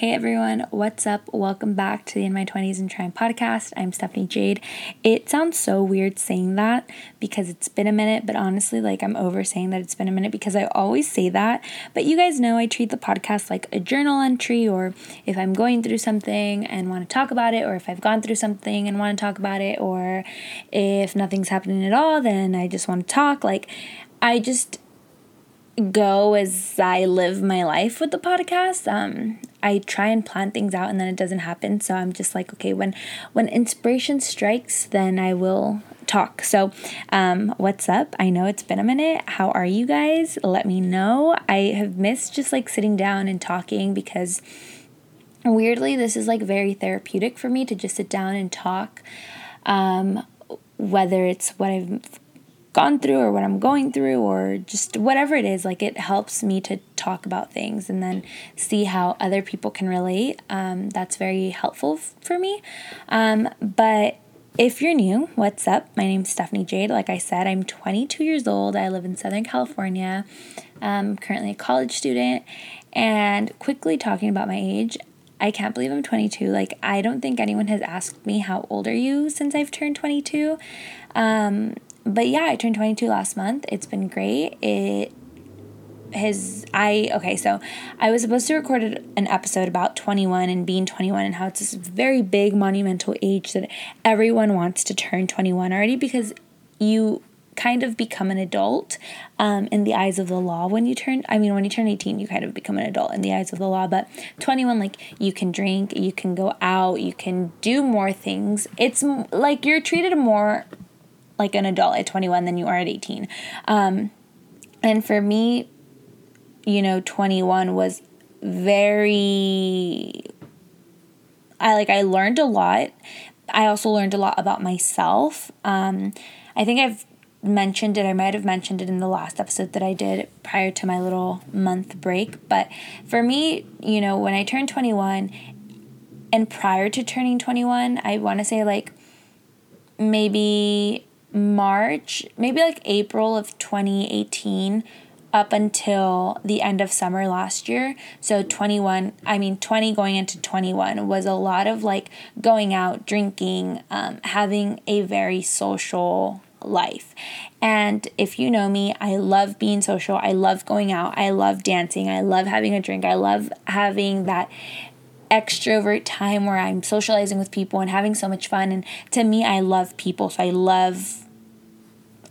Hey everyone, what's up? Welcome back to the In My 20s and Trying podcast. I'm Stephanie Jade. It sounds so weird saying that because it's been a minute, but honestly, like I'm over saying that it's been a minute because I always say that. But you guys know I treat the podcast like a journal entry, or if I'm going through something and want to talk about it, or if I've gone through something and want to talk about it, or if nothing's happening at all, then I just want to talk. Like, I just go as I live my life with the podcast. Um, I try and plan things out and then it doesn't happen. So I'm just like, okay, when when inspiration strikes, then I will talk. So, um, what's up? I know it's been a minute. How are you guys? Let me know. I have missed just like sitting down and talking because weirdly, this is like very therapeutic for me to just sit down and talk. Um, whether it's what I've gone through or what I'm going through or just whatever it is, like it helps me to talk about things and then see how other people can relate. Um, that's very helpful f- for me. Um, but if you're new, what's up? My name's Stephanie Jade. Like I said, I'm 22 years old. I live in Southern California. I'm currently a college student. And quickly talking about my age, I can't believe I'm 22. Like, I don't think anyone has asked me how old are you since I've turned 22. Um, but yeah, I turned 22 last month. It's been great. It has I okay, so I was supposed to record an episode about 21 and being 21 and how it's this very big monumental age that everyone wants to turn 21 already because you kind of become an adult um, in the eyes of the law when you turn i mean when you turn 18 you kind of become an adult in the eyes of the law but 21 like you can drink you can go out you can do more things it's like you're treated more like an adult at 21 than you are at 18. Um, and for me, you know, 21 was very I like I learned a lot. I also learned a lot about myself. Um, I think I've mentioned it. I might have mentioned it in the last episode that I did prior to my little month break. But for me, you know, when I turned 21 and prior to turning 21, I want to say like maybe March, maybe like April of 2018 up until the end of summer last year. So 21, I mean 20 going into 21 was a lot of like going out, drinking, um, having a very social life. And if you know me, I love being social. I love going out. I love dancing. I love having a drink. I love having that extrovert time where I'm socializing with people and having so much fun. And to me, I love people. So I love,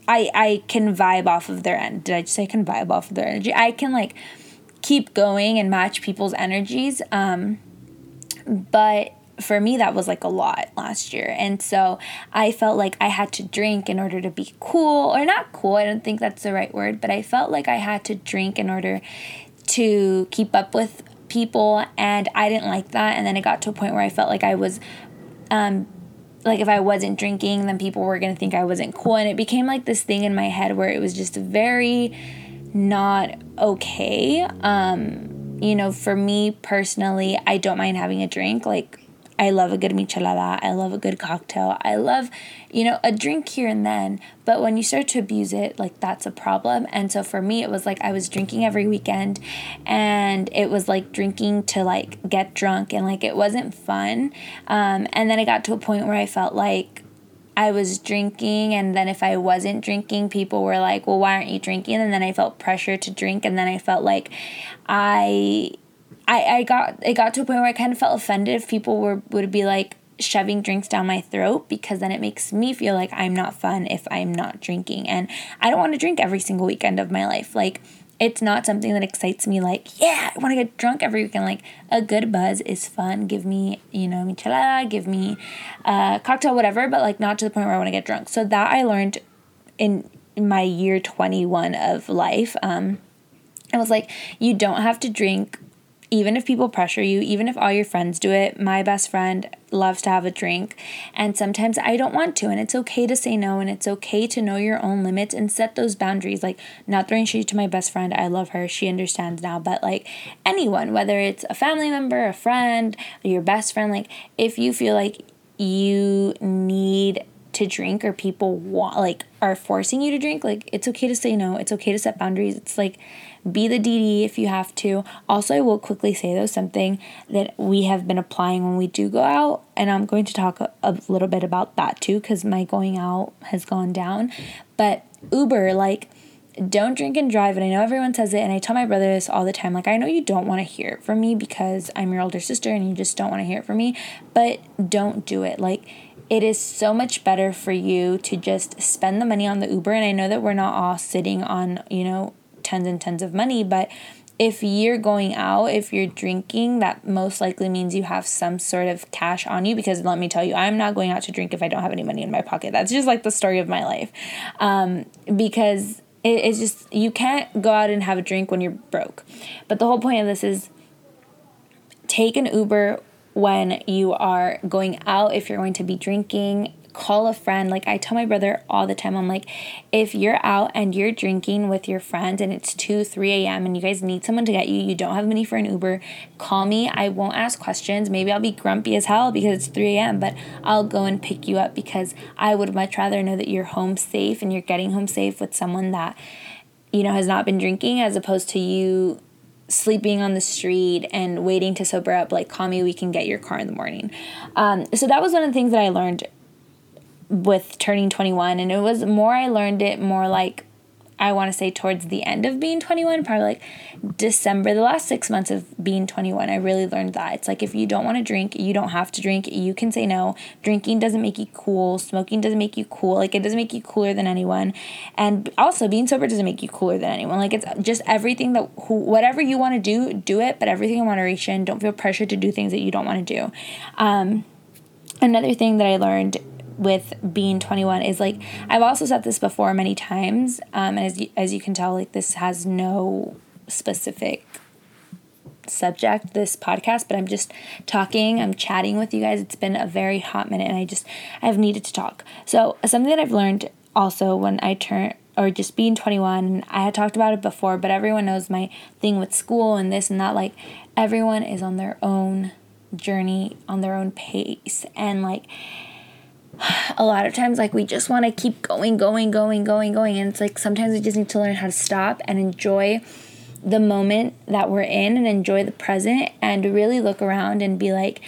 I, I can vibe off of their end. Did I just say I can vibe off of their energy? I can like keep going and match people's energies. Um, but for me that was like a lot last year and so i felt like i had to drink in order to be cool or not cool i don't think that's the right word but i felt like i had to drink in order to keep up with people and I didn't like that and then it got to a point where I felt like I was um like if I wasn't drinking then people were going to think I wasn't cool. And it became like this thing in my head where it was just very not okay. Um you know for me personally I don't mind having a drink. Like I love a good michelada. I love a good cocktail. I love, you know, a drink here and then. But when you start to abuse it, like that's a problem. And so for me, it was like I was drinking every weekend and it was like drinking to like get drunk and like it wasn't fun. Um, and then it got to a point where I felt like, I was drinking, and then if I wasn't drinking, people were like, Well, why aren't you drinking? And then I felt pressure to drink, and then I felt like I I, I got it got to a point where I kind of felt offended if people were would be like shoving drinks down my throat because then it makes me feel like I'm not fun if I'm not drinking. And I don't want to drink every single weekend of my life. Like it's not something that excites me like, yeah, I want to get drunk every weekend. Like a good buzz is fun. Give me, you know, michelada, give me a cocktail, whatever, but like not to the point where I want to get drunk. So that I learned in my year 21 of life. Um, I was like, you don't have to drink even if people pressure you, even if all your friends do it, my best friend loves to have a drink. And sometimes I don't want to. And it's okay to say no. And it's okay to know your own limits and set those boundaries. Like, not throwing shade to my best friend. I love her. She understands now. But like anyone, whether it's a family member, a friend, your best friend, like if you feel like you need to drink or people want like are forcing you to drink, like it's okay to say no. It's okay to set boundaries. It's like be the DD if you have to. Also, I will quickly say though something that we have been applying when we do go out, and I'm going to talk a, a little bit about that too because my going out has gone down. But Uber, like, don't drink and drive. And I know everyone says it, and I tell my brother this all the time. Like, I know you don't want to hear it from me because I'm your older sister and you just don't want to hear it from me, but don't do it. Like, it is so much better for you to just spend the money on the Uber. And I know that we're not all sitting on, you know, tons and tons of money, but if you're going out, if you're drinking, that most likely means you have some sort of cash on you. Because let me tell you, I'm not going out to drink if I don't have any money in my pocket. That's just like the story of my life. Um, because it, it's just, you can't go out and have a drink when you're broke. But the whole point of this is take an Uber when you are going out, if you're going to be drinking, call a friend. Like I tell my brother all the time, I'm like, if you're out and you're drinking with your friend and it's 2, 3 a.m. and you guys need someone to get you, you don't have money for an Uber, call me. I won't ask questions. Maybe I'll be grumpy as hell because it's 3 a.m., but I'll go and pick you up because I would much rather know that you're home safe and you're getting home safe with someone that, you know, has not been drinking as opposed to you sleeping on the street and waiting to sober up like call me we can get your car in the morning um, so that was one of the things that i learned with turning 21 and it was more I learned it more like I want to say towards the end of being 21, probably like December, the last six months of being 21, I really learned that. It's like if you don't want to drink, you don't have to drink. You can say no. Drinking doesn't make you cool. Smoking doesn't make you cool. Like it doesn't make you cooler than anyone. And also, being sober doesn't make you cooler than anyone. Like it's just everything that, who, whatever you want to do, do it, but everything in moderation. Don't feel pressured to do things that you don't want to do. Um, another thing that I learned with being 21 is like I've also said this before many times um, and as you, as you can tell like this has no specific subject this podcast but I'm just talking I'm chatting with you guys. It's been a very hot minute and I just I've needed to talk. So something that I've learned also when I turn or just being 21 I had talked about it before but everyone knows my thing with school and this and that like everyone is on their own journey on their own pace and like a lot of times like we just want to keep going going going going going and it's like sometimes we just need to learn how to stop and enjoy the moment that we're in and enjoy the present and really look around and be like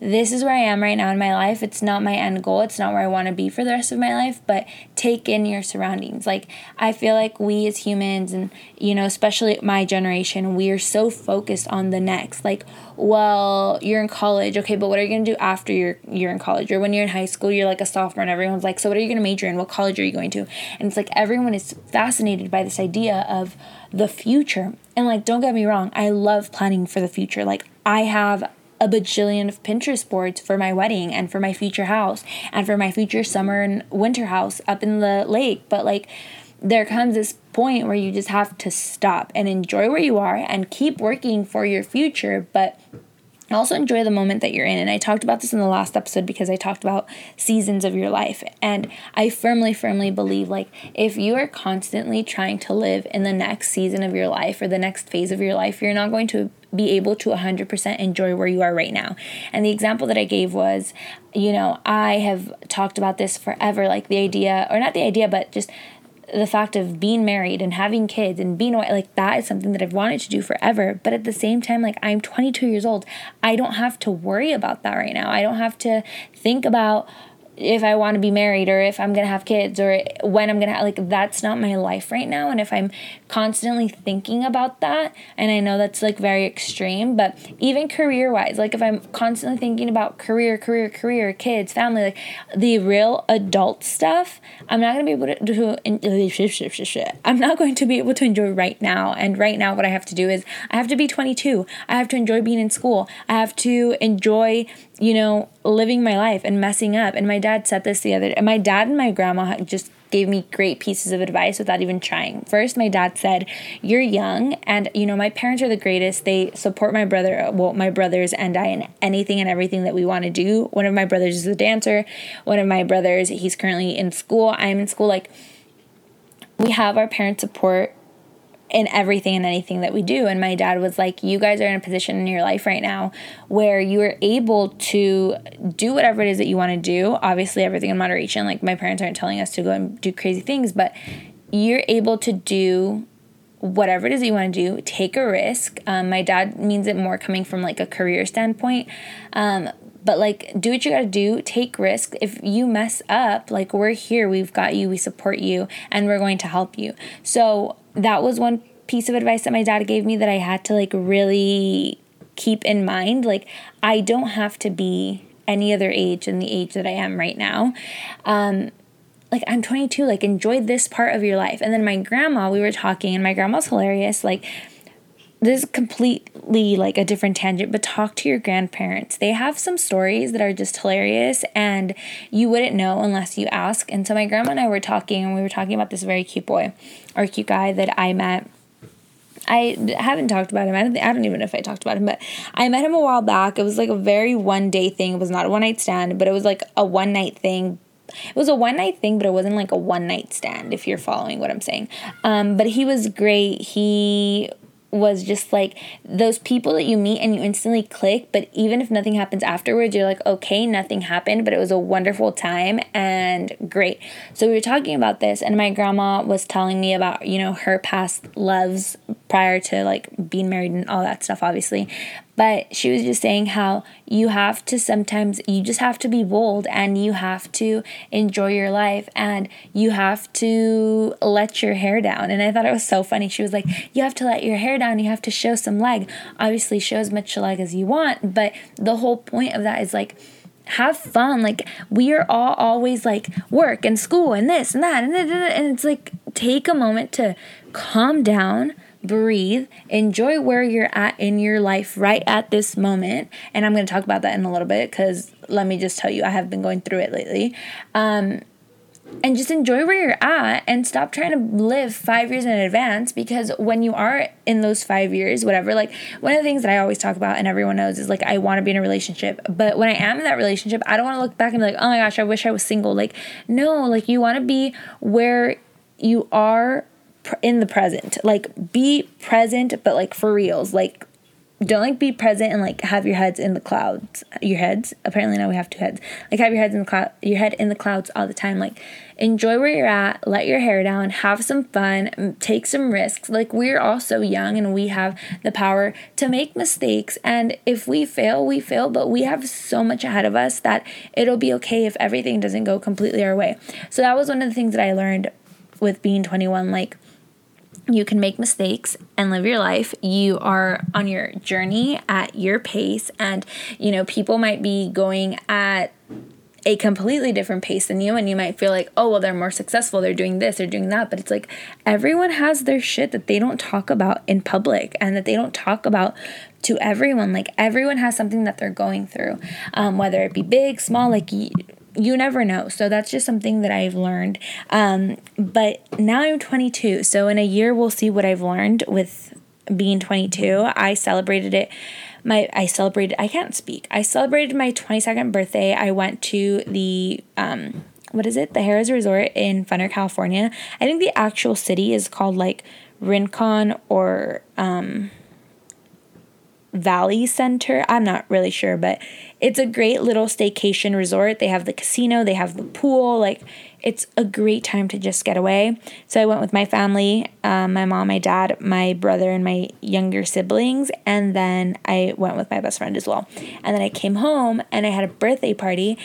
this is where I am right now in my life. It's not my end goal. It's not where I want to be for the rest of my life, but take in your surroundings. Like, I feel like we as humans, and, you know, especially my generation, we are so focused on the next. Like, well, you're in college. Okay, but what are you going to do after you're, you're in college? Or when you're in high school, you're like a sophomore, and everyone's like, so what are you going to major in? What college are you going to? And it's like everyone is fascinated by this idea of the future. And, like, don't get me wrong, I love planning for the future. Like, I have a bajillion of Pinterest boards for my wedding and for my future house and for my future summer and winter house up in the lake. But like, there comes this point where you just have to stop and enjoy where you are and keep working for your future, but also enjoy the moment that you're in. And I talked about this in the last episode because I talked about seasons of your life. And I firmly, firmly believe like if you are constantly trying to live in the next season of your life or the next phase of your life, you're not going to be able to 100% enjoy where you are right now. And the example that I gave was, you know, I have talked about this forever like the idea, or not the idea, but just the fact of being married and having kids and being like that is something that I've wanted to do forever. But at the same time, like I'm 22 years old, I don't have to worry about that right now. I don't have to think about if I want to be married or if I'm going to have kids or when I'm going to like that's not my life right now and if I'm constantly thinking about that and I know that's like very extreme but even career-wise like if I'm constantly thinking about career career career kids family like the real adult stuff I'm not going to be able to do. I'm not going to be able to enjoy right now and right now what I have to do is I have to be 22 I have to enjoy being in school I have to enjoy you know, living my life and messing up. And my dad said this the other day. And my dad and my grandma just gave me great pieces of advice without even trying. First, my dad said, You're young, and you know, my parents are the greatest. They support my brother, uh, well, my brothers and I in anything and everything that we want to do. One of my brothers is a dancer. One of my brothers, he's currently in school. I'm in school. Like, we have our parents' support in everything and anything that we do. And my dad was like, You guys are in a position in your life right now where you are able to do whatever it is that you want to do. Obviously, everything in moderation. Like, my parents aren't telling us to go and do crazy things, but you're able to do whatever it is that you want to do, take a risk. Um, my dad means it more coming from like a career standpoint. Um, but like do what you got to do take risks if you mess up like we're here we've got you we support you and we're going to help you so that was one piece of advice that my dad gave me that i had to like really keep in mind like i don't have to be any other age than the age that i am right now um, like I'm 22, like enjoy this part of your life. And then my grandma, we were talking, and my grandma's hilarious. Like, this is completely like a different tangent, but talk to your grandparents. They have some stories that are just hilarious, and you wouldn't know unless you ask. And so, my grandma and I were talking, and we were talking about this very cute boy or cute guy that I met. I haven't talked about him. I don't, I don't even know if I talked about him, but I met him a while back. It was like a very one day thing. It was not a one night stand, but it was like a one night thing it was a one night thing, but it wasn't like a one night stand, if you're following what I'm saying. Um, but he was great. He was just like those people that you meet and you instantly click, but even if nothing happens afterwards, you're like, okay, nothing happened, but it was a wonderful time and great. So we were talking about this, and my grandma was telling me about, you know, her past loves prior to like being married and all that stuff, obviously. But she was just saying how you have to sometimes, you just have to be bold and you have to enjoy your life and you have to let your hair down. And I thought it was so funny. She was like, You have to let your hair down, you have to show some leg. Obviously, show as much leg as you want, but the whole point of that is like, have fun. Like we are all always like work and school and this and that and, and it's like take a moment to calm down, breathe, enjoy where you're at in your life right at this moment. And I'm going to talk about that in a little bit because let me just tell you, I have been going through it lately. Um, and just enjoy where you're at and stop trying to live five years in advance because when you are in those five years, whatever, like one of the things that I always talk about and everyone knows is like I want to be in a relationship. But when I am in that relationship, I don't want to look back and be like, oh my gosh, I wish I was single. Like, no, like you want to be where you are in the present. Like be present, but like for reals. Like don't like be present and like have your heads in the clouds. Your heads. Apparently now we have two heads. Like have your heads in the cloud. Your head in the clouds all the time. Like enjoy where you're at. Let your hair down. Have some fun. Take some risks. Like we're all so young and we have the power to make mistakes. And if we fail, we fail. But we have so much ahead of us that it'll be okay if everything doesn't go completely our way. So that was one of the things that I learned with being 21. Like you can make mistakes and live your life. You are on your journey at your pace, and you know, people might be going at a completely different pace than you, and you might feel like, oh, well, they're more successful, they're doing this, they're doing that. But it's like everyone has their shit that they don't talk about in public and that they don't talk about to everyone. Like, everyone has something that they're going through, um, whether it be big, small, like, you never know. So that's just something that I've learned. Um, but now I'm 22. So in a year, we'll see what I've learned with being 22. I celebrated it. My I celebrated. I can't speak. I celebrated my 22nd birthday. I went to the um, what is it? The Harrah's Resort in Funner, California. I think the actual city is called like Rincon or um, Valley Center. I'm not really sure, but it's a great little staycation resort. They have the casino, they have the pool. Like, it's a great time to just get away. So I went with my family um, my mom, my dad, my brother, and my younger siblings. And then I went with my best friend as well. And then I came home and I had a birthday party.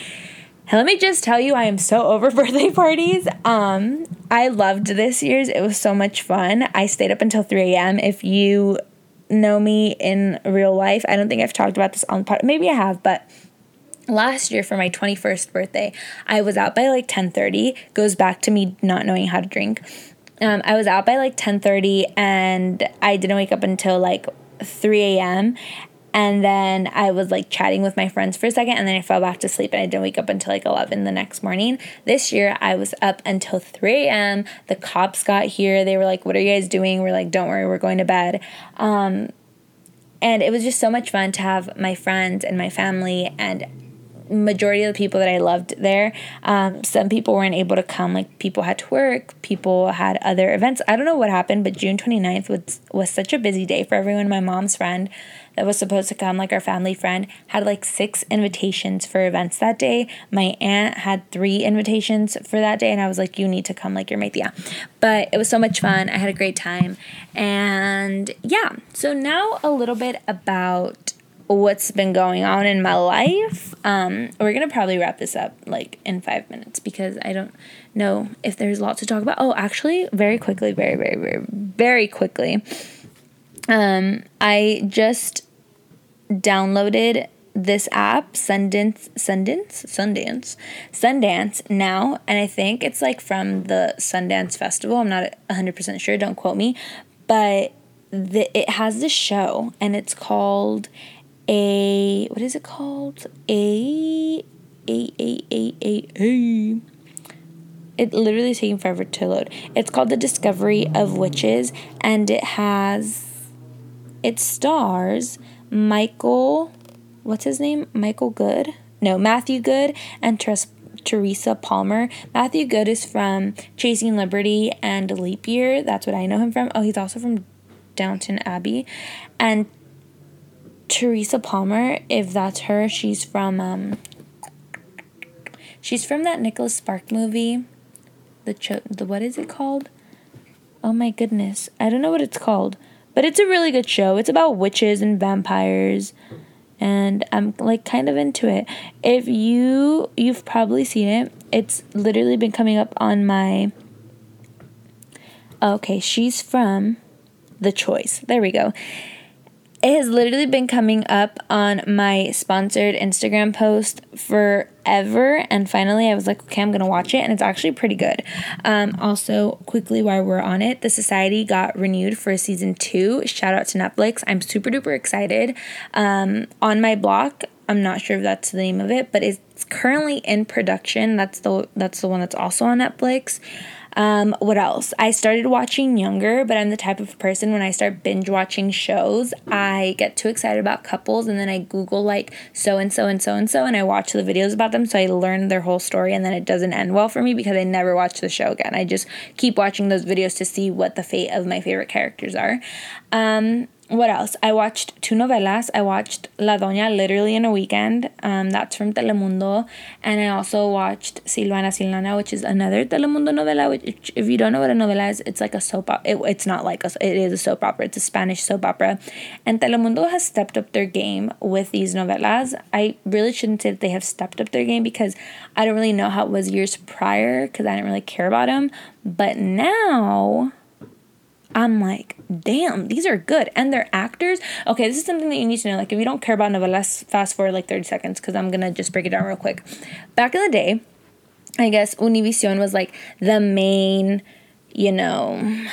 And let me just tell you, I am so over birthday parties. Um, I loved this year's. It was so much fun. I stayed up until 3 a.m. If you know me in real life, I don't think I've talked about this on the pod. Maybe I have, but last year for my 21st birthday, I was out by like 10:30. Goes back to me not knowing how to drink. Um, I was out by like 10:30 and I didn't wake up until like 3 a.m. And then I was like chatting with my friends for a second and then I fell back to sleep and I didn't wake up until like 11 the next morning. This year I was up until 3 a.m. The cops got here. They were like, What are you guys doing? We're like, Don't worry, we're going to bed. Um, and it was just so much fun to have my friends and my family and majority of the people that I loved there. Um, some people weren't able to come, like people had to work, people had other events. I don't know what happened, but June 29th was, was such a busy day for everyone. My mom's friend that was supposed to come, like our family friend, had like six invitations for events that day. My aunt had three invitations for that day, and I was like, You need to come, like, you're my. But it was so much fun. I had a great time. And yeah, so now a little bit about what's been going on in my life. Um, we're gonna probably wrap this up like in five minutes because I don't know if there's a lot to talk about. Oh, actually, very quickly, very, very, very, very quickly. Um, I just downloaded this app, Sundance, Sundance, Sundance, Sundance now, and I think it's like from the Sundance Festival. I'm not 100% sure, don't quote me, but the, it has this show and it's called a what is it called? A a a a a a. It literally is taking forever to load. It's called The Discovery of Witches, and it has it stars Michael. What's his name? Michael Goode. No, Matthew Goode and Teresa Palmer. Matthew Goode is from Chasing Liberty and Leap Year. That's what I know him from. Oh, he's also from Downton Abbey. And Teresa Palmer, if that's her, she's from um she's from that Nicholas Spark movie. The cho- the what is it called? Oh my goodness. I don't know what it's called, but it's a really good show. It's about witches and vampires and I'm like kind of into it. If you you've probably seen it. It's literally been coming up on my Okay, she's from The Choice. There we go. It has literally been coming up on my sponsored Instagram post forever. And finally, I was like, okay, I'm going to watch it. And it's actually pretty good. Um, also, quickly while we're on it, The Society got renewed for season two. Shout out to Netflix. I'm super duper excited. Um, on my block, I'm not sure if that's the name of it, but it's currently in production. That's the that's the one that's also on Netflix. Um, what else? I started watching younger, but I'm the type of person when I start binge watching shows, I get too excited about couples and then I Google like so and so and so and so and I watch the videos about them so I learn their whole story and then it doesn't end well for me because I never watch the show again. I just keep watching those videos to see what the fate of my favorite characters are. Um, what else? I watched two novelas. I watched La Doña literally in a weekend. Um, that's from Telemundo. And I also watched Silvana Silvana, which is another Telemundo novela. Which, if you don't know what a novela is, it's like a soap opera. It, it's not like a, it is a soap opera. It's a Spanish soap opera. And Telemundo has stepped up their game with these novelas. I really shouldn't say that they have stepped up their game because I don't really know how it was years prior because I didn't really care about them. But now I'm like, damn, these are good. And they're actors. Okay, this is something that you need to know. Like, if you don't care about novelas, fast forward like 30 seconds because I'm going to just break it down real quick. Back in the day, I guess Univision was like the main, you know,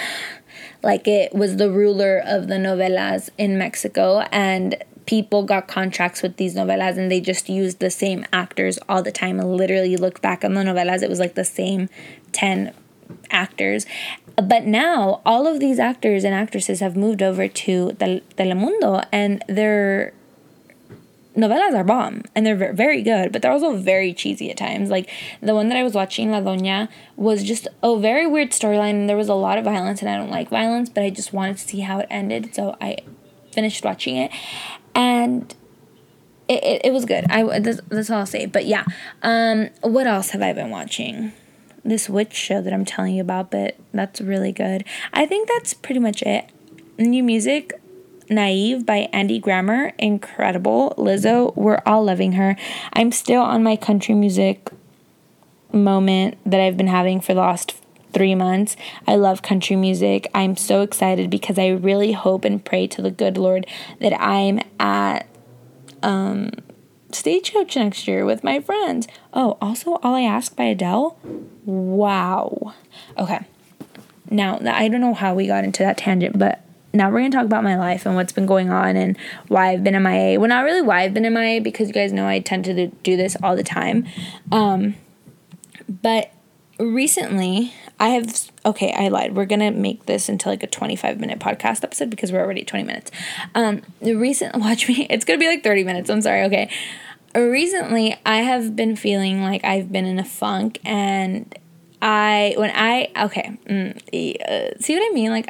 like it was the ruler of the novelas in Mexico. And people got contracts with these novelas and they just used the same actors all the time. Literally, look back on the novelas, it was like the same 10 actors. But now all of these actors and actresses have moved over to Telemundo and their novelas are bomb and they're very good, but they're also very cheesy at times. Like the one that I was watching, La Doña, was just a very weird storyline and there was a lot of violence and I don't like violence, but I just wanted to see how it ended. So I finished watching it and it, it, it was good. I that's, that's all I'll say. But yeah, um, what else have I been watching? This witch show that I'm telling you about, but that's really good. I think that's pretty much it. New music, Naive by Andy Grammer, incredible. Lizzo, we're all loving her. I'm still on my country music moment that I've been having for the last three months. I love country music. I'm so excited because I really hope and pray to the good Lord that I'm at um, Stagecoach next year with my friends. Oh, also, All I Ask by Adele. Wow. Okay. Now, I don't know how we got into that tangent, but now we're going to talk about my life and what's been going on and why I've been in MIA. Well, not really why I've been in MIA because you guys know I tend to do this all the time. Um, but recently, I have okay, I lied. We're gonna make this into like a 25 minute podcast episode because we're already 20 minutes. Um recent watch me, it's gonna be like 30 minutes. I'm sorry, okay. recently I have been feeling like I've been in a funk and I when I okay, mm, uh, see what I mean? Like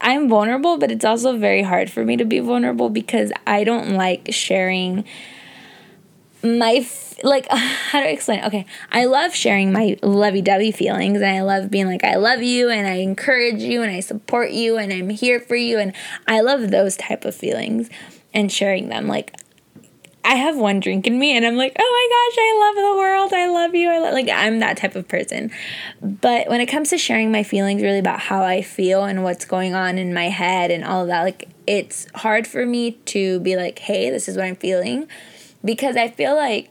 I'm vulnerable, but it's also very hard for me to be vulnerable because I don't like sharing my f- like how do I explain? It? Okay, I love sharing my lovey-dovey feelings and I love being like I love you and I encourage you and I support you and I'm here for you and I love those type of feelings and sharing them like I have one drink in me and I'm like, oh my gosh, I love the world. I love you. I like, I'm that type of person. But when it comes to sharing my feelings, really about how I feel and what's going on in my head and all of that, like, it's hard for me to be like, hey, this is what I'm feeling because I feel like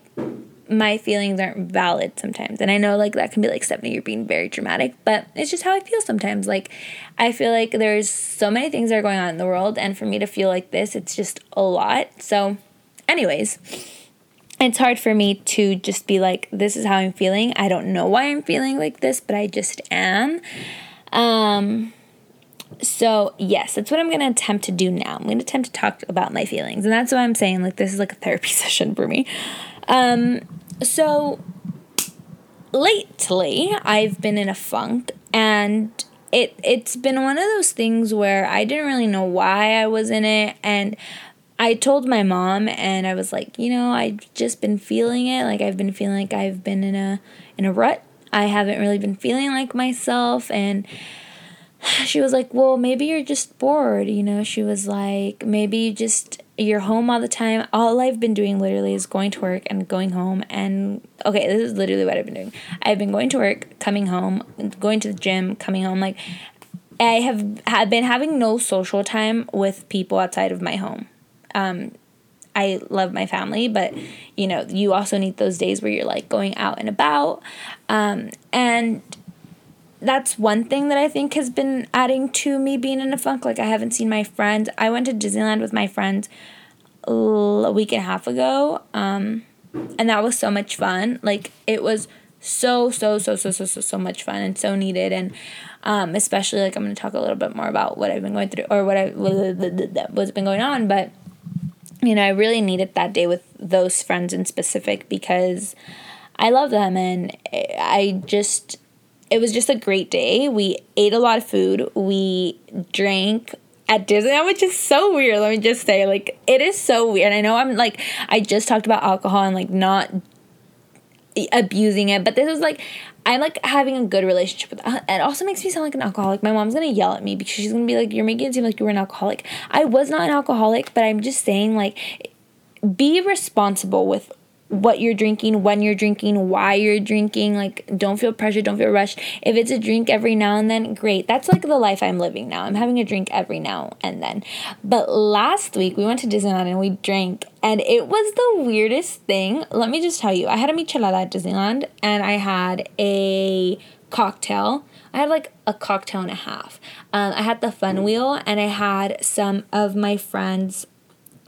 my feelings aren't valid sometimes. And I know like that can be like Stephanie, you're being very dramatic, but it's just how I feel sometimes. Like I feel like there's so many things that are going on in the world and for me to feel like this, it's just a lot. So anyways, it's hard for me to just be like, this is how I'm feeling. I don't know why I'm feeling like this, but I just am. Um, so, yes, that's what I'm going to attempt to do now. I'm going to attempt to talk about my feelings. And that's why I'm saying, like, this is like a therapy session for me. Um, so, lately, I've been in a funk and it it's been one of those things where I didn't really know why I was in it and I told my mom and I was like, you know, I've just been feeling it. Like I've been feeling like I've been in a in a rut. I haven't really been feeling like myself and she was like, "Well, maybe you're just bored." You know, she was like, "Maybe you just you're home all the time. All I've been doing literally is going to work and going home and okay, this is literally what I've been doing. I've been going to work, coming home, going to the gym, coming home like I have have been having no social time with people outside of my home um, I love my family, but you know, you also need those days where you're like going out and about. Um, and that's one thing that I think has been adding to me being in a funk. Like, I haven't seen my friends. I went to Disneyland with my friends a week and a half ago, um, and that was so much fun. Like, it was so, so, so, so, so, so, so much fun and so needed. And um, especially, like, I'm going to talk a little bit more about what I've been going through or what I what's been going on, but you know, I really needed that day with those friends in specific because I love them and I just it was just a great day. We ate a lot of food. We drank at Disneyland, which is so weird. Let me just say, like, it is so weird. I know I'm like, I just talked about alcohol and like not abusing it, but this is like, I'm like having a good relationship with that. It also makes me sound like an alcoholic. My mom's gonna yell at me because she's gonna be like, You're making it seem like you were an alcoholic. I was not an alcoholic, but I'm just saying, like, be responsible with what you're drinking, when you're drinking, why you're drinking. Like, don't feel pressure, don't feel rushed. If it's a drink every now and then, great. That's like the life I'm living now. I'm having a drink every now and then. But last week, we went to Disneyland and we drank, and it was the weirdest thing. Let me just tell you, I had a michelada at Disneyland, and I had a cocktail. I had like a cocktail and a half. Um, I had the fun wheel, and I had some of my friends'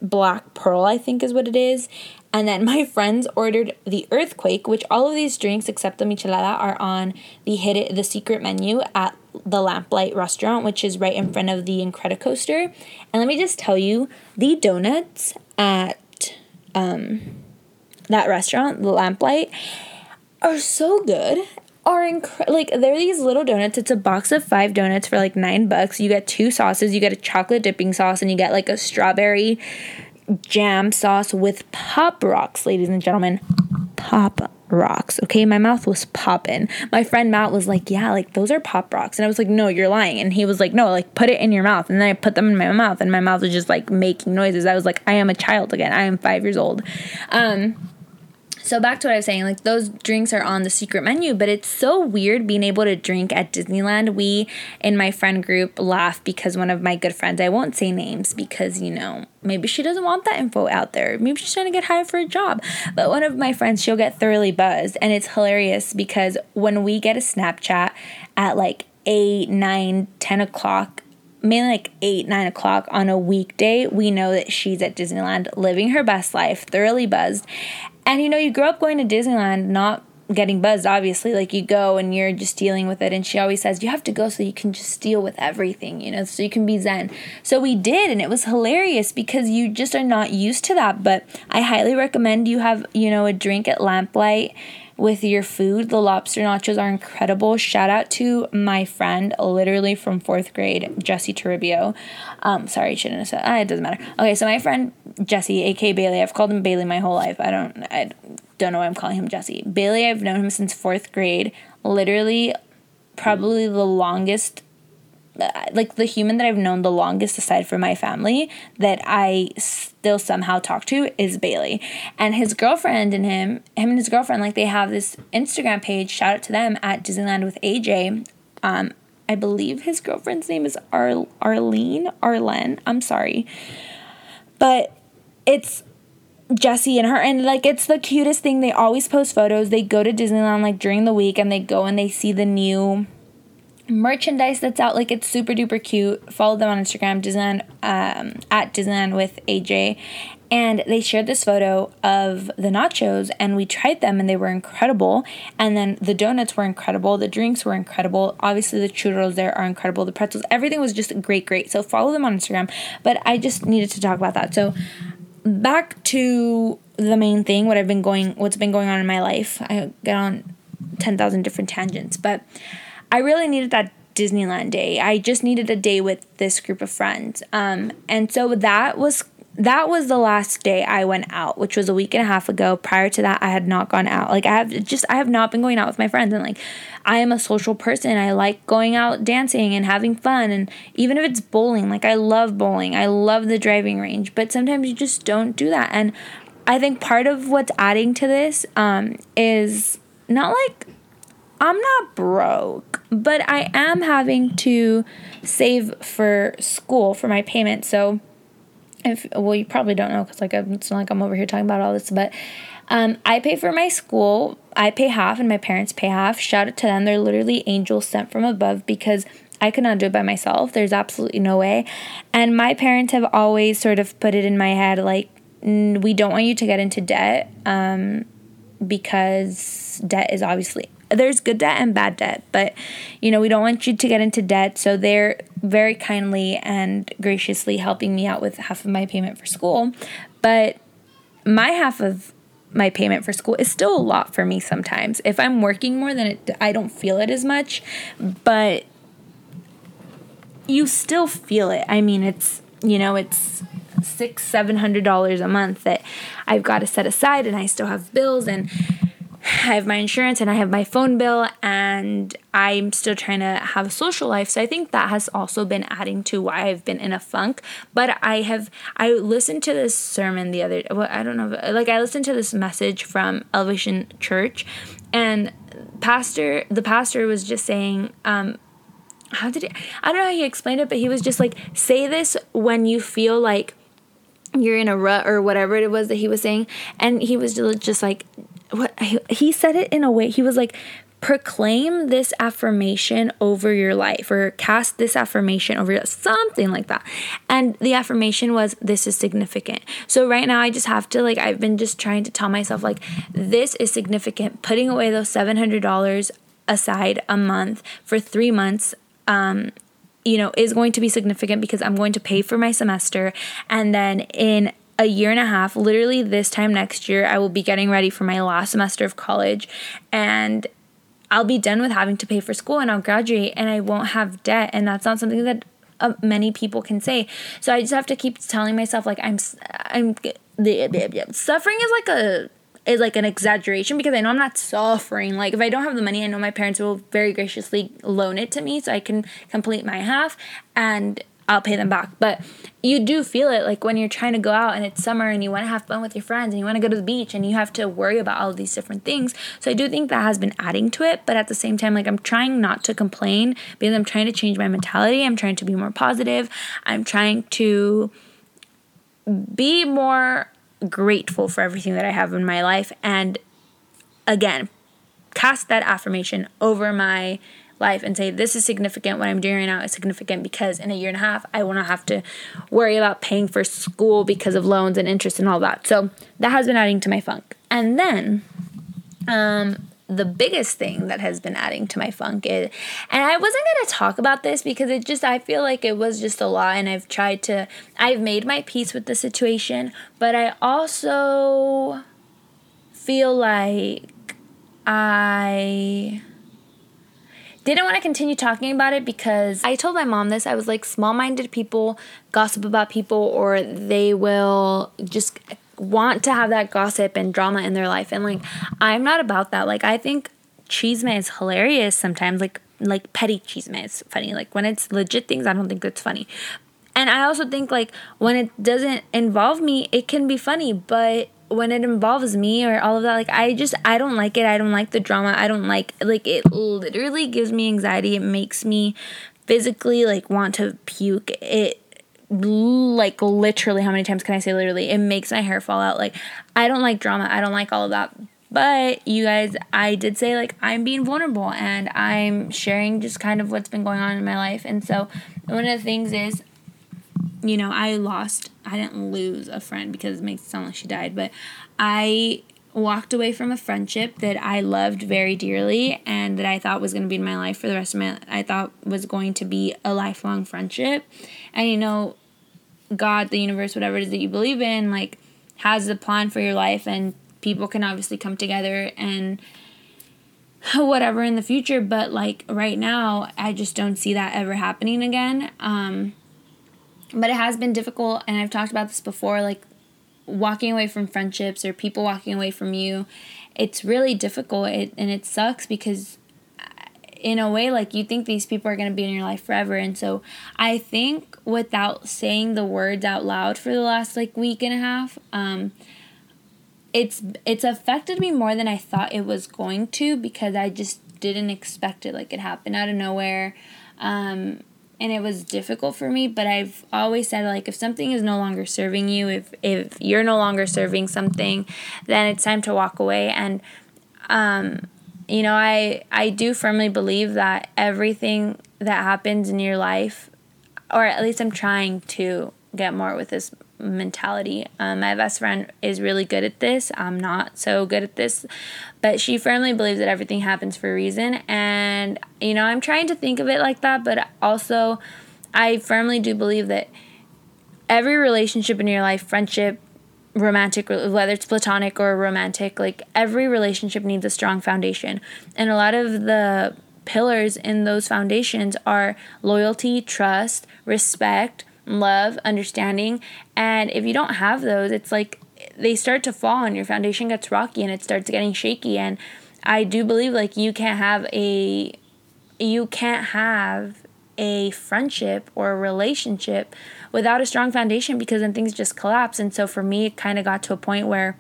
black pearl, I think is what it is, and then my friends ordered the earthquake, which all of these drinks except the michelada are on the hidden the secret menu at the Lamplight restaurant, which is right in front of the Incredicoaster. And let me just tell you, the donuts at um, that restaurant, the Lamplight, are so good are incredible. Like they're these little donuts. It's a box of five donuts for like nine bucks. You get two sauces. You get a chocolate dipping sauce, and you get like a strawberry jam sauce with pop rocks, ladies and gentlemen. Pop rocks. Okay, my mouth was popping. My friend Matt was like, "Yeah, like those are pop rocks," and I was like, "No, you're lying." And he was like, "No, like put it in your mouth." And then I put them in my mouth, and my mouth was just like making noises. I was like, "I am a child again. I am five years old." Um, so back to what I was saying, like those drinks are on the secret menu, but it's so weird being able to drink at Disneyland. We in my friend group laugh because one of my good friends, I won't say names because you know, maybe she doesn't want that info out there. Maybe she's trying to get hired for a job. But one of my friends, she'll get thoroughly buzzed and it's hilarious because when we get a Snapchat at like 8, 9, 10 o'clock mainly like 8 9 o'clock on a weekday we know that she's at disneyland living her best life thoroughly buzzed and you know, you grow up going to Disneyland not getting buzzed obviously. Like you go and you're just dealing with it. And she always says you have to go so you can just deal with everything you know so you can be zen. So we did and it was hilarious because you just are not used to that. But i highly recommend you have you know a drink at lamplight with your food. The lobster nachos are incredible. Shout out to my friend, literally from fourth grade, Jesse Toribio. Um, sorry, I shouldn't have said. Ah, it doesn't matter. Okay, so my friend Jesse, aka Bailey. I've called him Bailey my whole life. I don't. I don't know why I'm calling him Jesse. Bailey. I've known him since fourth grade. Literally, probably the longest like the human that I've known the longest aside from my family that I still somehow talk to is Bailey. And his girlfriend and him, him and his girlfriend, like they have this Instagram page, shout out to them at Disneyland with AJ. Um, I believe his girlfriend's name is Ar- Arlene, Arlen. I'm sorry. But it's Jesse and her and like it's the cutest thing. They always post photos. They go to Disneyland like during the week and they go and they see the new merchandise that's out. Like it's super duper cute. Follow them on Instagram, Disneyland um, at Disneyland with AJ, and they shared this photo of the nachos, and we tried them, and they were incredible. And then the donuts were incredible. The drinks were incredible. Obviously, the churros there are incredible. The pretzels, everything was just great, great. So follow them on Instagram. But I just needed to talk about that. So back to the main thing. What I've been going, what's been going on in my life. I get on ten thousand different tangents, but I really needed that Disneyland day. I just needed a day with this group of friends. Um, and so that was that was the last day I went out, which was a week and a half ago. Prior to that, I had not gone out. Like I have just I have not been going out with my friends and like I am a social person. I like going out dancing and having fun and even if it's bowling, like I love bowling. I love the driving range, but sometimes you just don't do that. And I think part of what's adding to this um, is not like I'm not broke, but I am having to save for school for my payment. So, if well, you probably don't know because like it's not like I'm over here talking about all this, but um, I pay for my school. I pay half, and my parents pay half. Shout out to them; they're literally angels sent from above because I could not do it by myself. There's absolutely no way. And my parents have always sort of put it in my head like, we don't want you to get into debt um, because debt is obviously there's good debt and bad debt, but you know, we don't want you to get into debt. So they're very kindly and graciously helping me out with half of my payment for school. But my half of my payment for school is still a lot for me sometimes. If I'm working more than it I don't feel it as much, but you still feel it. I mean, it's you know, it's six, seven hundred dollars a month that I've got to set aside and I still have bills and I have my insurance and I have my phone bill and I'm still trying to have a social life. So I think that has also been adding to why I've been in a funk. But I have I listened to this sermon the other well, I don't know like I listened to this message from Elevation Church and pastor the pastor was just saying um how did he I don't know how he explained it, but he was just like say this when you feel like you're in a rut or whatever it was that he was saying and he was just like what he said it in a way he was like proclaim this affirmation over your life or cast this affirmation over your, something like that. And the affirmation was this is significant. So right now i just have to like i've been just trying to tell myself like this is significant putting away those $700 aside a month for three months um you know is going to be significant because i'm going to pay for my semester. And then in a year and a half, literally this time next year, I will be getting ready for my last semester of college and I'll be done with having to pay for school and I'll graduate and I won't have debt. And that's not something that uh, many people can say. So I just have to keep telling myself like I'm I'm suffering is like a is like an exaggeration because I know I'm not suffering. Like if I don't have the money, I know my parents will very graciously loan it to me so I can complete my half and I'll pay them back. But you do feel it like when you're trying to go out and it's summer and you want to have fun with your friends and you want to go to the beach and you have to worry about all these different things. So I do think that has been adding to it, but at the same time like I'm trying not to complain because I'm trying to change my mentality. I'm trying to be more positive. I'm trying to be more grateful for everything that I have in my life and again, cast that affirmation over my life and say this is significant. What i'm doing right now is significant because in a year and a half i will not have to worry about paying for school because of loans and interest and all that. So that has been adding to my funk. And then um the biggest thing that has been adding to my funk is and I wasn't going to talk about this because it just I feel like it was just a lot and I've tried to I've made my peace with the situation, but I also feel like I didn't want to continue talking about it because I told my mom this. I was like, small minded people gossip about people, or they will just want to have that gossip and drama in their life. And like, I'm not about that. Like, I think chisme is hilarious sometimes. Like, like petty chisme is funny. Like when it's legit things, I don't think it's funny. And I also think like when it doesn't involve me, it can be funny, but when it involves me or all of that like i just i don't like it. I don't like the drama. I don't like like it literally gives me anxiety. It makes me physically like want to puke. It like literally how many times can i say literally? It makes my hair fall out. Like i don't like drama. I don't like all of that. But you guys i did say like i'm being vulnerable and i'm sharing just kind of what's been going on in my life. And so one of the things is you know i lost i didn't lose a friend because it makes it sound like she died but i walked away from a friendship that I loved very dearly and that I thought was going to be in my life for the rest of my I thought was going to be a lifelong friendship. And you know, God, the universe, whatever it is that you believe in, like has a plan for your life and people can obviously come together and whatever in the future, but like right now, I just don't see that ever happening again. Um but it has been difficult and I've talked about this before like walking away from friendships or people walking away from you, it's really difficult it, and it sucks because in a way like you think these people are going to be in your life forever and so i think without saying the words out loud for the last like week and a half um it's it's affected me more than i thought it was going to because i just didn't expect it like it happened out of nowhere um and it was difficult for me but i've always said like if something is no longer serving you if if you're no longer serving something then it's time to walk away. And um you know i i do firmly believe that everything that happens in your life or at least i'm trying to get more with this mentality. Um, my best friend is really good at this. I'm not so good at this, but she firmly believes that everything happens for a reason. And, you know, I'm trying to think of it like that, but also I firmly do believe that every relationship in your life, friendship, romantic, whether it's platonic or romantic, like every relationship needs a strong foundation. And a lot of the pillars in those foundations are loyalty, trust, respect love, understanding. And if you don't have those, it's like they start to fall and your foundation gets rocky and it starts getting shaky. And I do believe like you can't have a you can't have a friendship or a relationship without a strong foundation because then things just collapse. And so for me, it kind of got to a point where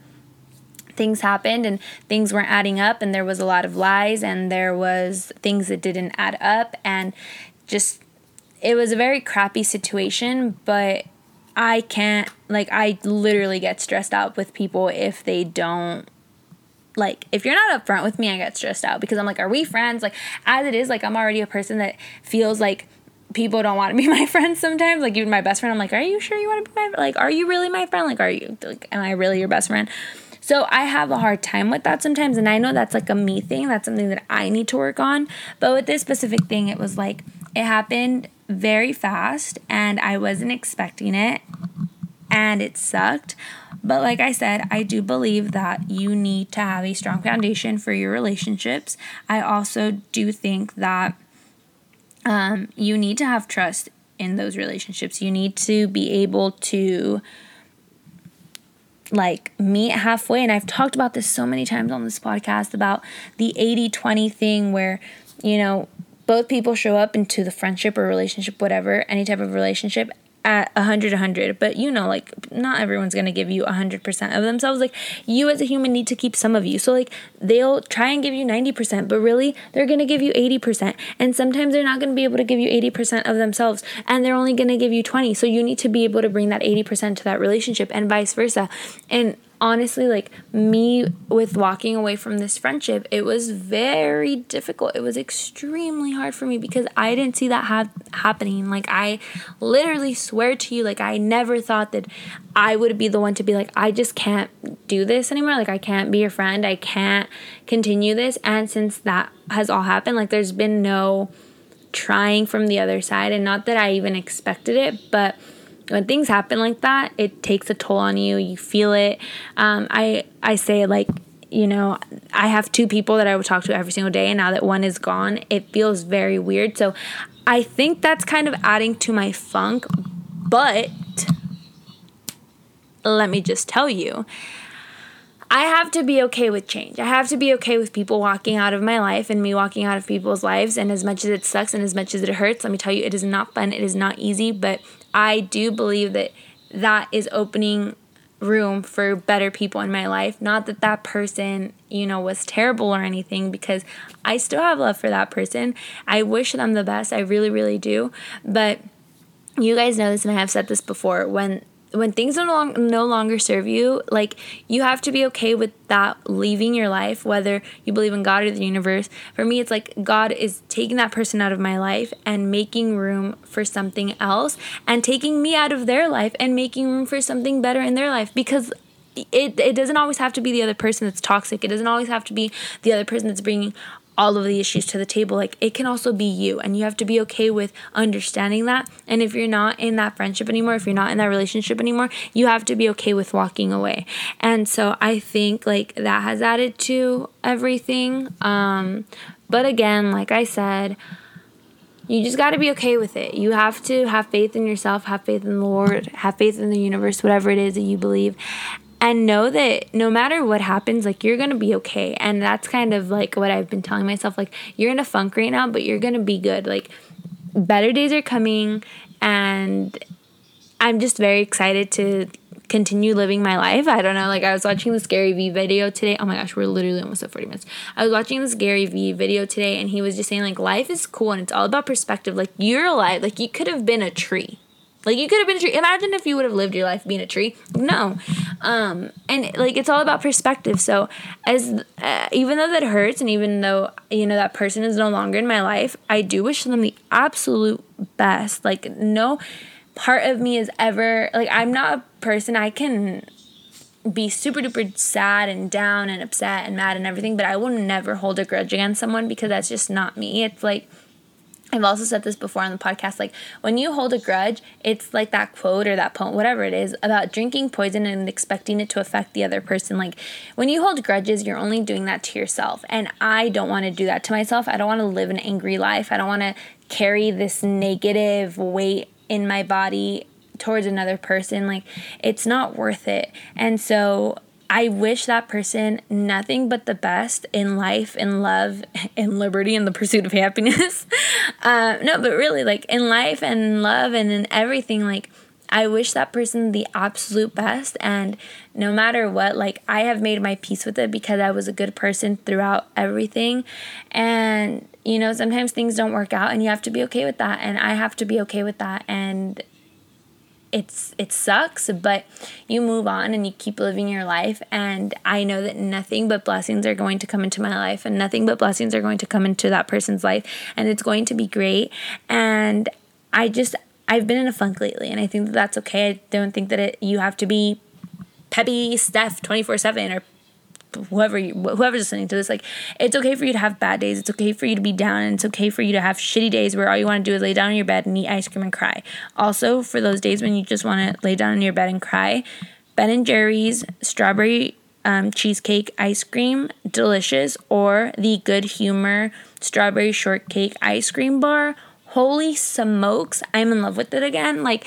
things happened and things weren't adding up and there was a lot of lies and there was things that didn't add up and just it was a very crappy situation, but I can't like I literally get stressed out with people if they don't like if you're not upfront with me, I get stressed out because I'm like, are we friends? Like as it is, like I'm already a person that feels like people don't want to be my friends sometimes. Like even my best friend, I'm like, are you sure you want to be my like? Are you really my friend? Like, are you like, am I really your best friend? So I have a hard time with that sometimes, and I know that's like a me thing. That's something that I need to work on. But with this specific thing, it was like it happened very fast and I wasn't expecting it and it sucked. But like I said, I do believe that you need to have a strong foundation for your relationships. I also do think that um, you need to have trust in those relationships. You need to be able to like meet halfway. And I've talked about this so many times on this podcast about the 80 20 thing where, you know, both people show up into the friendship or relationship, whatever, any type of relationship at 100 100 but you know like not everyone's going to give you 100% of themselves. Like you as a human need to keep some of you. So like they'll try and give you 90% but really they're going to give you 80% and sometimes they're not going to be able to give you 80% of themselves and they're only going to give you 20 so you need to be able to bring that 80% to that relationship and vice versa. And honestly, like me with walking away from this friendship, it was very difficult. It was extremely hard for me because I didn't see that ha- happening. Like, I literally swear to you, like, I never thought that I would be the one to be like, I just can't do this anymore. Like, I can't be your friend. I can't continue this. And since that has all happened, like, there's been no trying from the other side. And not that I even expected it, but when things happen like that, it takes a toll on you. You feel it. Um, I I say like you know I have two people that I would talk to every single day, and now that one is gone, it feels very weird. So I think that's kind of adding to my funk. But let me just tell you. I have to be okay with change. I have to be okay with people walking out of my life and me walking out of people's lives. And as much as it sucks and as much as it hurts, let me tell you, it is not fun. It is not easy. But I do believe that that is opening room for better people in my life. Not that that person, you know, was terrible or anything, because I still have love for that person. I wish them the best. I really, really do. But you guys know this, and I have said this before when when things no, long, no longer serve you, like you have to be okay with that leaving your life, whether you believe in God or the universe. For me, it's like God is taking that person out of my life and making room for something else, and taking me out of their life and making room for something better in their life because it, it doesn't always have to be the other person that's toxic. It doesn't always have to be the other person that's bringing all of the issues to the table. Like it can also be you, and you have to be okay with understanding that. And if you're not in that friendship anymore, if you're not in that relationship anymore, you have to be okay with walking away. And so I think like that has added to everything. Um, but again, like I said, you just got to be okay with it. You have to have faith in yourself, have faith in the Lord, have faith in the universe, whatever it is that you believe and know that no matter what happens like you're gonna be okay. And that's kind of like what i've been telling myself like you're in a funk right now but you're gonna be good. Like better days are coming and i'm just very excited to continue living my life. I don't know like i was watching this gary vee video today. Oh my gosh we're literally almost at 40 minutes. I was watching this gary vee video today and he was just saying like life is cool and it's all about perspective. Like you're alive like you could have been a tree like you could have been a tree. Imagine if you would have lived your life being a tree. No, um, and like it's all about perspective. So as uh, even though that hurts, and even though you know that person is no longer in my life, I do wish them the absolute best. Like no part of me is ever like I'm not a person I can be super duper sad and down and upset and mad and everything, but I will never hold a grudge against someone because that's just not me. It's like I've also said this before on the podcast. Like, when you hold a grudge, it's like that quote or that poem, whatever it is, about drinking poison and expecting it to affect the other person. Like, when you hold grudges, you're only doing that to yourself. And I don't want to do that to myself. I don't want to live an angry life. I don't want to carry this negative weight in my body towards another person. Like, it's not worth it. And so, I wish that person nothing but the best in life, in love, in liberty, in the pursuit of happiness. uh, no, but really, like in life and love and in everything, like I wish that person the absolute best. And no matter what, like I have made my peace with it because I was a good person throughout everything. And, you know, sometimes things don't work out and you have to be okay with that. And I have to be okay with that. And it's it sucks but you move on and you keep living your life. And i know that nothing but blessings are going to come into my life and nothing but blessings are going to come into that person's life. And it's going to be great. And i just i've been in a funk lately and i think that that's okay. I don't think that it you have to be peppy steph 24 7 or whoever you, whoever's listening to this like it's okay for you to have bad days. It's okay for you to be down and it's okay for you to have shitty days where all you want to do is lay down in your bed and eat ice cream and cry. Also for those days when you just want to lay down in your bed and cry ben and jerry's strawberry um, cheesecake ice cream delicious or the good humor strawberry shortcake ice cream bar. Holy smokes i'm in love with it again. Like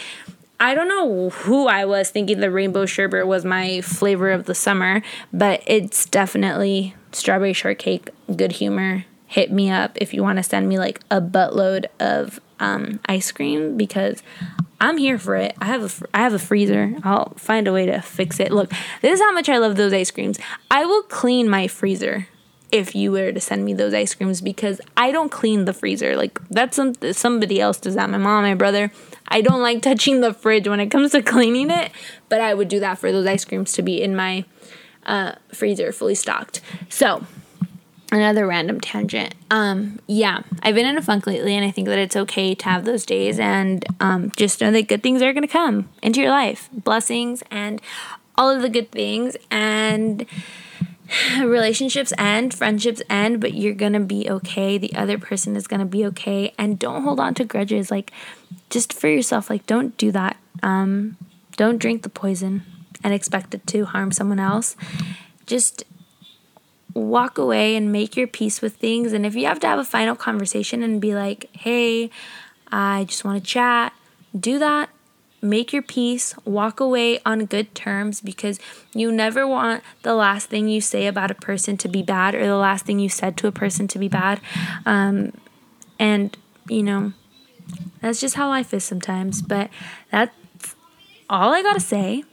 I don't know who I was thinking the rainbow sherbet was my flavor of the summer, but it's definitely strawberry shortcake, good humor. Hit me up if you want to send me like a buttload of um, ice cream because I'm here for it. I have a I have a freezer. I'll find a way to fix it. Look, this is how much I love those ice creams. I will clean my freezer if you were to send me those ice creams because I don't clean the freezer. Like that's some somebody else does that. My mom, my brother. I don't like touching the fridge when it comes to cleaning it, but I would do that for those ice creams to be in my uh, freezer fully stocked. So, another random tangent. Um, yeah, I've been in a funk lately, and I think that it's okay to have those days, and um, just know that good things are gonna come into your life, blessings, and all of the good things, and relationships end, friendships end, but you're gonna be okay. The other person is gonna be okay, and don't hold on to grudges. Like, just for yourself, like, don't do that. Um, don't drink the poison and expect it to harm someone else. Just walk away and make your peace with things. And if you have to have a final conversation and be like, hey, I just want to chat, do that. Make your peace, walk away on good terms because you never want the last thing you say about a person to be bad or the last thing you said to a person to be bad. Um, and, you know, that's just how life is sometimes. But that's all I got to say.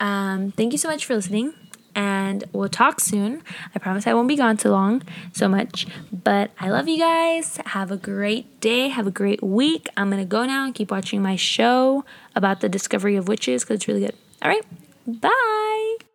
Um, thank you so much for listening and we'll talk soon. I promise I won't be gone too long, so much. But I love you guys. Have a great day. Have a great week. I'm gonna go now and keep watching my show about the discovery of witches because it's really good. All right, bye.